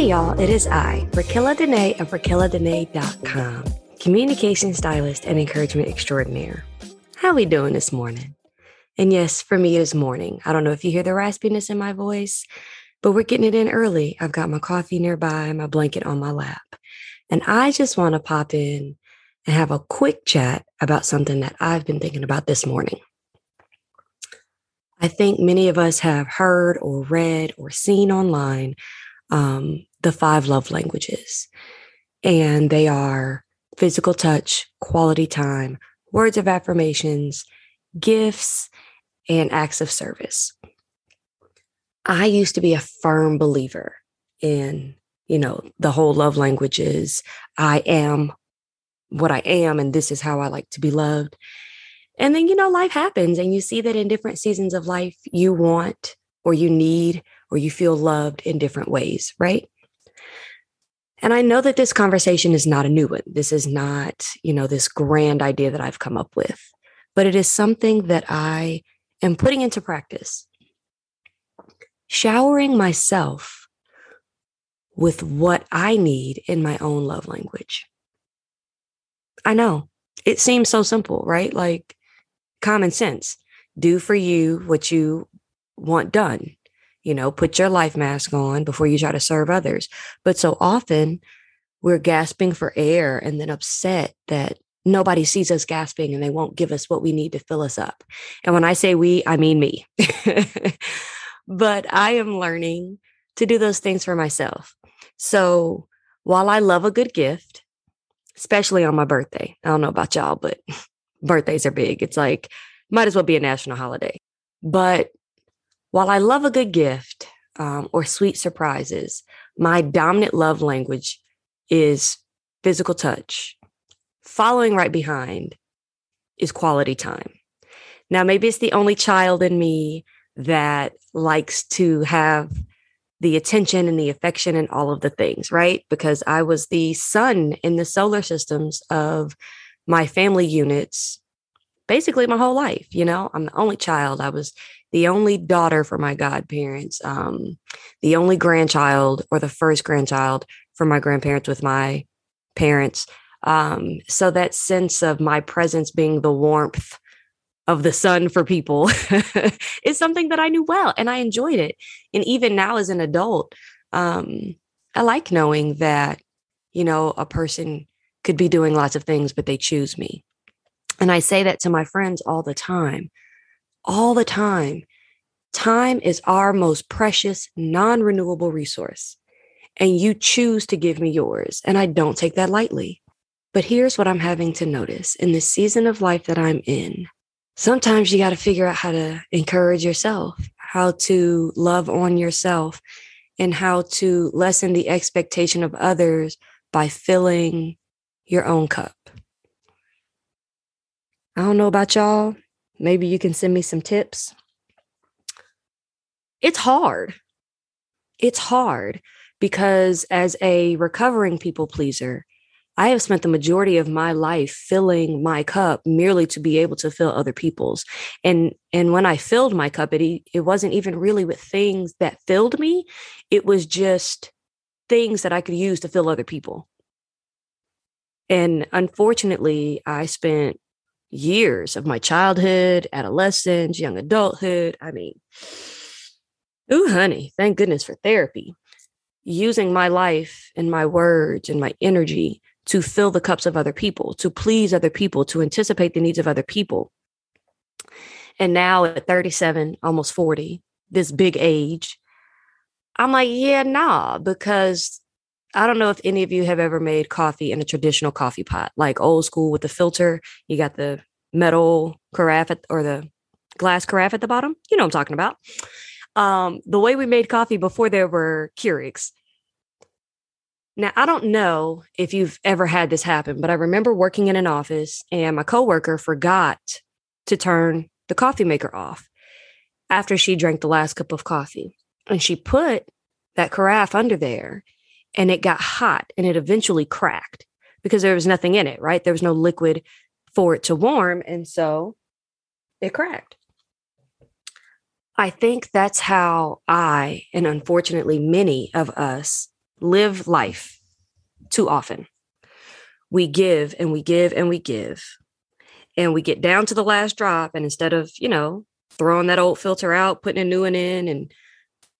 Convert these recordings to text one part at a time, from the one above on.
Hey y'all, it is I, Rakilla Dene of RakillaDene.com, communication stylist and encouragement extraordinaire. How we doing this morning? And yes, for me it is morning. I don't know if you hear the raspiness in my voice, but we're getting it in early. I've got my coffee nearby, my blanket on my lap. And I just want to pop in and have a quick chat about something that I've been thinking about this morning. I think many of us have heard or read or seen online um, the five love languages, and they are physical touch, quality time, words of affirmations, gifts, and acts of service. I used to be a firm believer in, you know, the whole love languages. I am what I am, and this is how I like to be loved. And then, you know, life happens, and you see that in different seasons of life, you want or you need or you feel loved in different ways, right? And I know that this conversation is not a new one. This is not, you know, this grand idea that I've come up with, but it is something that I am putting into practice. Showering myself with what I need in my own love language. I know it seems so simple, right? Like common sense. Do for you what you want done. You know, put your life mask on before you try to serve others. But so often we're gasping for air and then upset that nobody sees us gasping and they won't give us what we need to fill us up. And when I say we, I mean me. but I am learning to do those things for myself. So while I love a good gift, especially on my birthday. I don't know about y'all, but birthdays are big. It's like, might as well be a national holiday. But while I love a good gift um, or sweet surprises, my dominant love language is physical touch. Following right behind is quality time. Now, maybe it's the only child in me that likes to have the attention and the affection and all of the things, right? Because I was the sun in the solar systems of my family units basically my whole life. You know, I'm the only child. I was the only daughter for my godparents, um, the only grandchild or the first grandchild for my grandparents with my parents. Um, so that sense of my presence being the warmth of the sun for people is something that I knew well and I enjoyed it. And even now as an adult, um, I like knowing that, you know, a person could be doing lots of things, but they choose me. And I say that to my friends all the time, all the time. Time is our most precious, non renewable resource. And you choose to give me yours. And I don't take that lightly. But here's what I'm having to notice in the season of life that I'm in sometimes you got to figure out how to encourage yourself, how to love on yourself, and how to lessen the expectation of others by filling your own cup. I don't know about y'all. Maybe you can send me some tips. It's hard. It's hard because as a recovering people pleaser, I have spent the majority of my life filling my cup merely to be able to fill other people's. And and when I filled my cup, it it wasn't even really with things that filled me. It was just things that I could use to fill other people. And unfortunately, I spent years of my childhood, adolescence, young adulthood. I mean, ooh, honey, thank goodness for therapy. Using my life and my words and my energy to fill the cups of other people, to please other people, to anticipate the needs of other people. And now at 37, almost 40, this big age, I'm like, yeah, nah, because I don't know if any of you have ever made coffee in a traditional coffee pot, like old school with the filter. You got the metal carafe at, or the glass carafe at the bottom. You know I'm talking about. Um, the way we made coffee before there were Keurigs. Now, I don't know if you've ever had this happen, but I remember working in an office and my coworker forgot to turn the coffee maker off after she drank the last cup of coffee. And she put that carafe under there and it got hot and it eventually cracked because there was nothing in it, right? There was no liquid for it to warm. And so it cracked. I think that's how I, and unfortunately many of us, live life too often. We give and we give and we give. And we get down to the last drop. And instead of, you know, throwing that old filter out, putting a new one in, and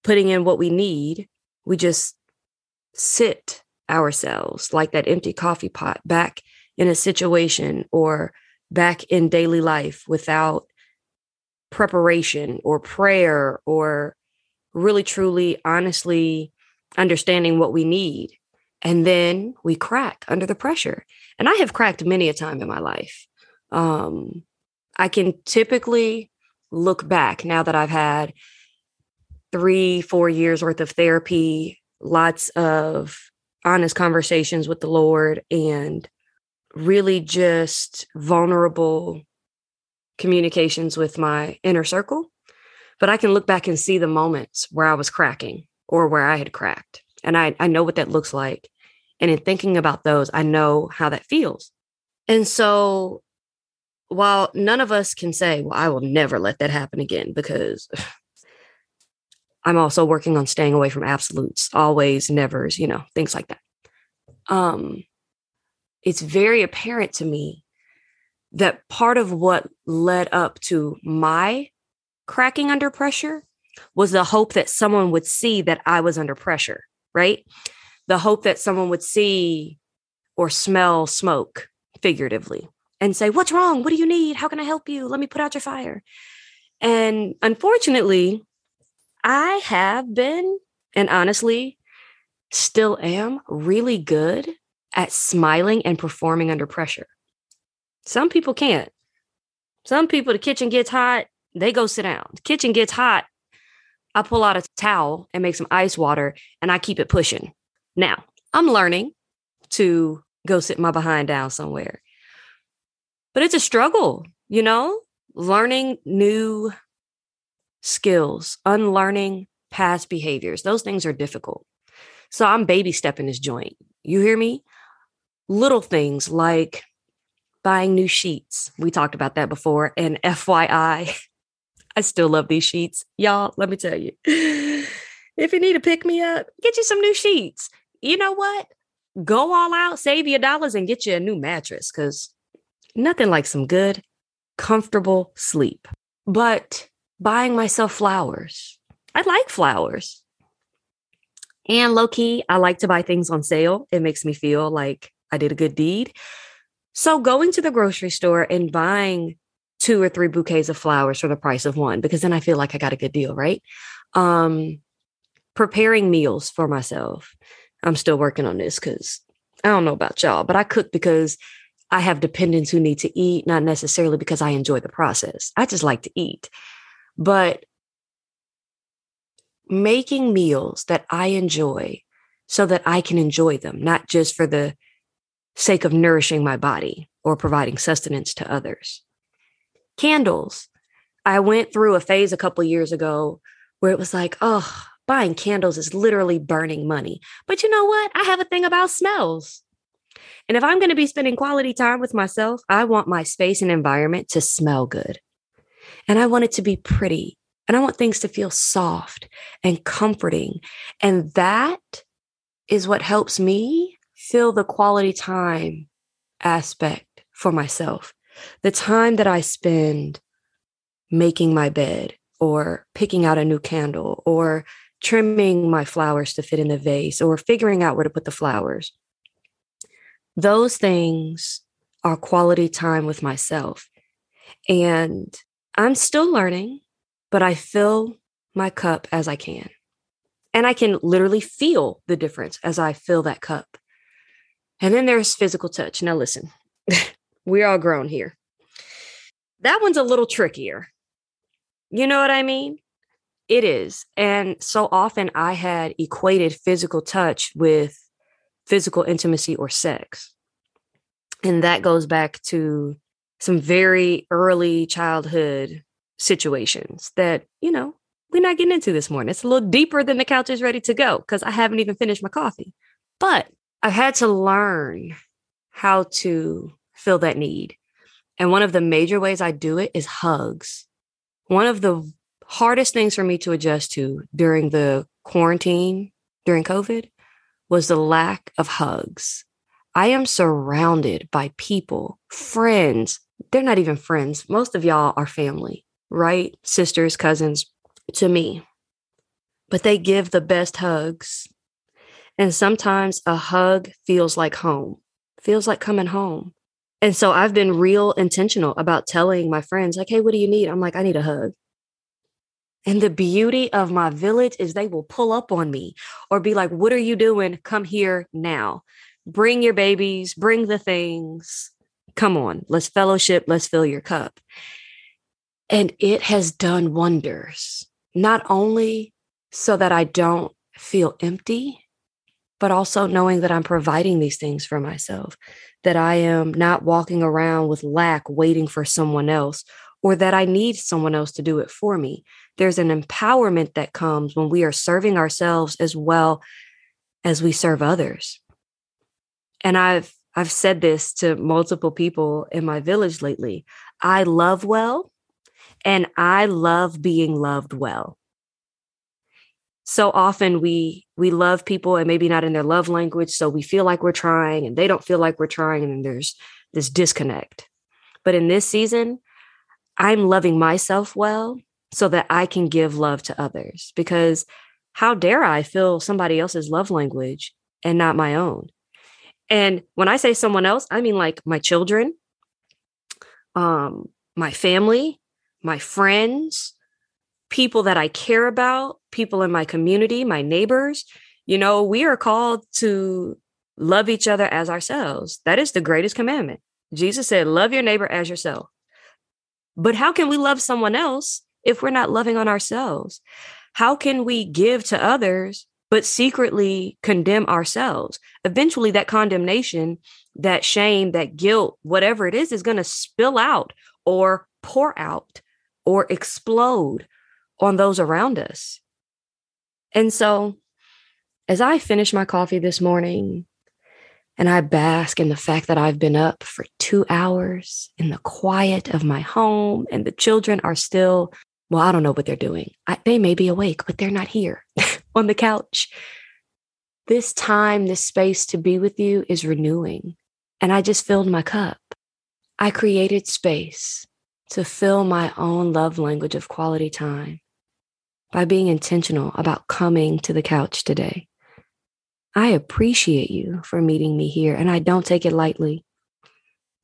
putting in what we need, we just sit ourselves like that empty coffee pot back in a situation or back in daily life without preparation or prayer or really truly honestly understanding what we need and then we crack under the pressure. And i have cracked many a time in my life. Um, i can typically look back now that i've had three four years worth of therapy lots of honest conversations with the lord and really just vulnerable communications with my inner circle, but I can look back and see the moments where I was cracking or where I had cracked. And I, I know what that looks like. And in thinking about those, I know how that feels. And so while none of us can say, well, I will never let that happen again, because I'm also working on staying away from absolutes, always, nevers, you know, things like that. Um, it's very apparent to me that part of what led up to my cracking under pressure was the hope that someone would see that I was under pressure, right? The hope that someone would see or smell smoke figuratively and say, What's wrong? What do you need? How can I help you? Let me put out your fire. And unfortunately, I have been, and honestly, still am really good at smiling and performing under pressure. Some people can't. Some people, the kitchen gets hot, they go sit down. The kitchen gets hot, I pull out a towel and make some ice water and I keep it pushing. Now, I'm learning to go sit my behind down somewhere. But it's a struggle, you know, learning new skills, unlearning past behaviors. Those things are difficult. So I'm baby stepping this joint. You hear me? Little things like buying new sheets. We talked about that before. And FYI, I still love these sheets. Y'all, let me tell you. If you need to pick me up, get you some new sheets. You know what? Go all out, save your dollars, and get you a new mattress because nothing like some good, comfortable sleep. But buying myself flowers. I like flowers. And low key, I like to buy things on sale. It makes me feel like I did a good deed. So going to the grocery store and buying two or three bouquets of flowers for the price of one, because then I feel like I got a good deal, right? Um, preparing meals for myself. I'm still working on this because I don't know about y'all, but I cook because I have dependents who need to eat, not necessarily because I enjoy the process. I just like to eat. But making meals that I enjoy so that I can enjoy them, not just for the sake of nourishing my body or providing sustenance to others. Candles. I went through a phase a couple years ago where it was like, oh, buying candles is literally burning money. But you know what? I have a thing about smells. And if I'm going to be spending quality time with myself, I want my space and environment to smell good. And I want it to be pretty. And I want things to feel soft and comforting. And that is what helps me feel the quality time aspect for myself. The time that I spend making my bed or picking out a new candle or trimming my flowers to fit in the vase or figuring out where to put the flowers. Those things are quality time with myself. And I'm still learning, but I fill my cup as I can. And I can literally feel the difference as I fill that cup. And then there's physical touch. Now, listen, we're all grown here. That one's a little trickier. You know what I mean? It is. And so often I had equated physical touch with physical intimacy or sex. And that goes back to some very early childhood situations that, you know, we're not getting into this morning. It's a little deeper than the couch is ready to go because I haven't even finished my coffee. But I've had to learn how to fill that need. And one of the major ways I do it is hugs. One of the hardest things for me to adjust to during the quarantine, during COVID, was the lack of hugs. I am surrounded by people, friends. They're not even friends. Most of y'all are family, right? Sisters, cousins to me. But they give the best hugs. And sometimes a hug feels like home, feels like coming home. And so I've been real intentional about telling my friends, like, hey, what do you need? I'm like, I need a hug. And the beauty of my village is they will pull up on me or be like, what are you doing? Come here now. Bring your babies, bring the things. Come on, let's fellowship, let's fill your cup. And it has done wonders, not only so that I don't feel empty, but also knowing that I'm providing these things for myself, that I am not walking around with lack waiting for someone else, or that I need someone else to do it for me. There's an empowerment that comes when we are serving ourselves as well as we serve others. And I've I've said this to multiple people in my village lately. I love well and I love being loved well so often we we love people and maybe not in their love language so we feel like we're trying and they don't feel like we're trying and there's this disconnect. But in this season i'm loving myself well so that i can give love to others because how dare i feel somebody else's love language and not my own? And when i say someone else i mean like my children um my family my friends people that I care about, people in my community, my neighbors. You know, we are called to love each other as ourselves. That is the greatest commandment. Jesus said, Love your neighbor as yourself. But how can we love someone else if we're not loving on ourselves? How can we give to others but secretly condemn ourselves? Eventually, that condemnation, that shame, that guilt, whatever it is, is going to spill out or pour out or explode on those around us. And so, as I finish my coffee this morning and I bask in the fact that I've been up for two hours in the quiet of my home and the children are still, well, I don't know what they're doing. I, they may be awake, but they're not here on the couch. This time, this space to be with you is renewing. And I just filled my cup. I created space to fill my own love language of quality time by being intentional about coming to the couch today. I appreciate you for meeting me here, and I don't take it lightly.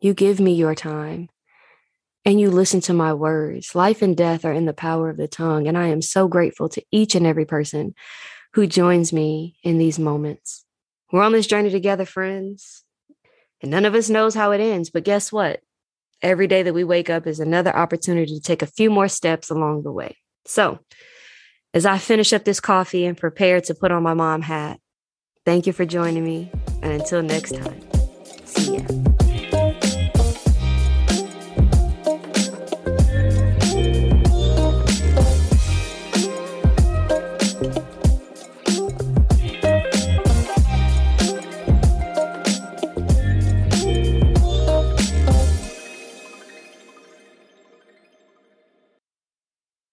You give me your time and you listen to my words. Life and death are in the power of the tongue, and I am so grateful to each and every person who joins me in these moments. We're on this journey together, friends, and none of us knows how it ends, but guess what? Every day that we wake up is another opportunity to take a few more steps along the way. So, as I finish up this coffee and prepare to put on my mom hat, thank you for joining me. And until next time, see ya.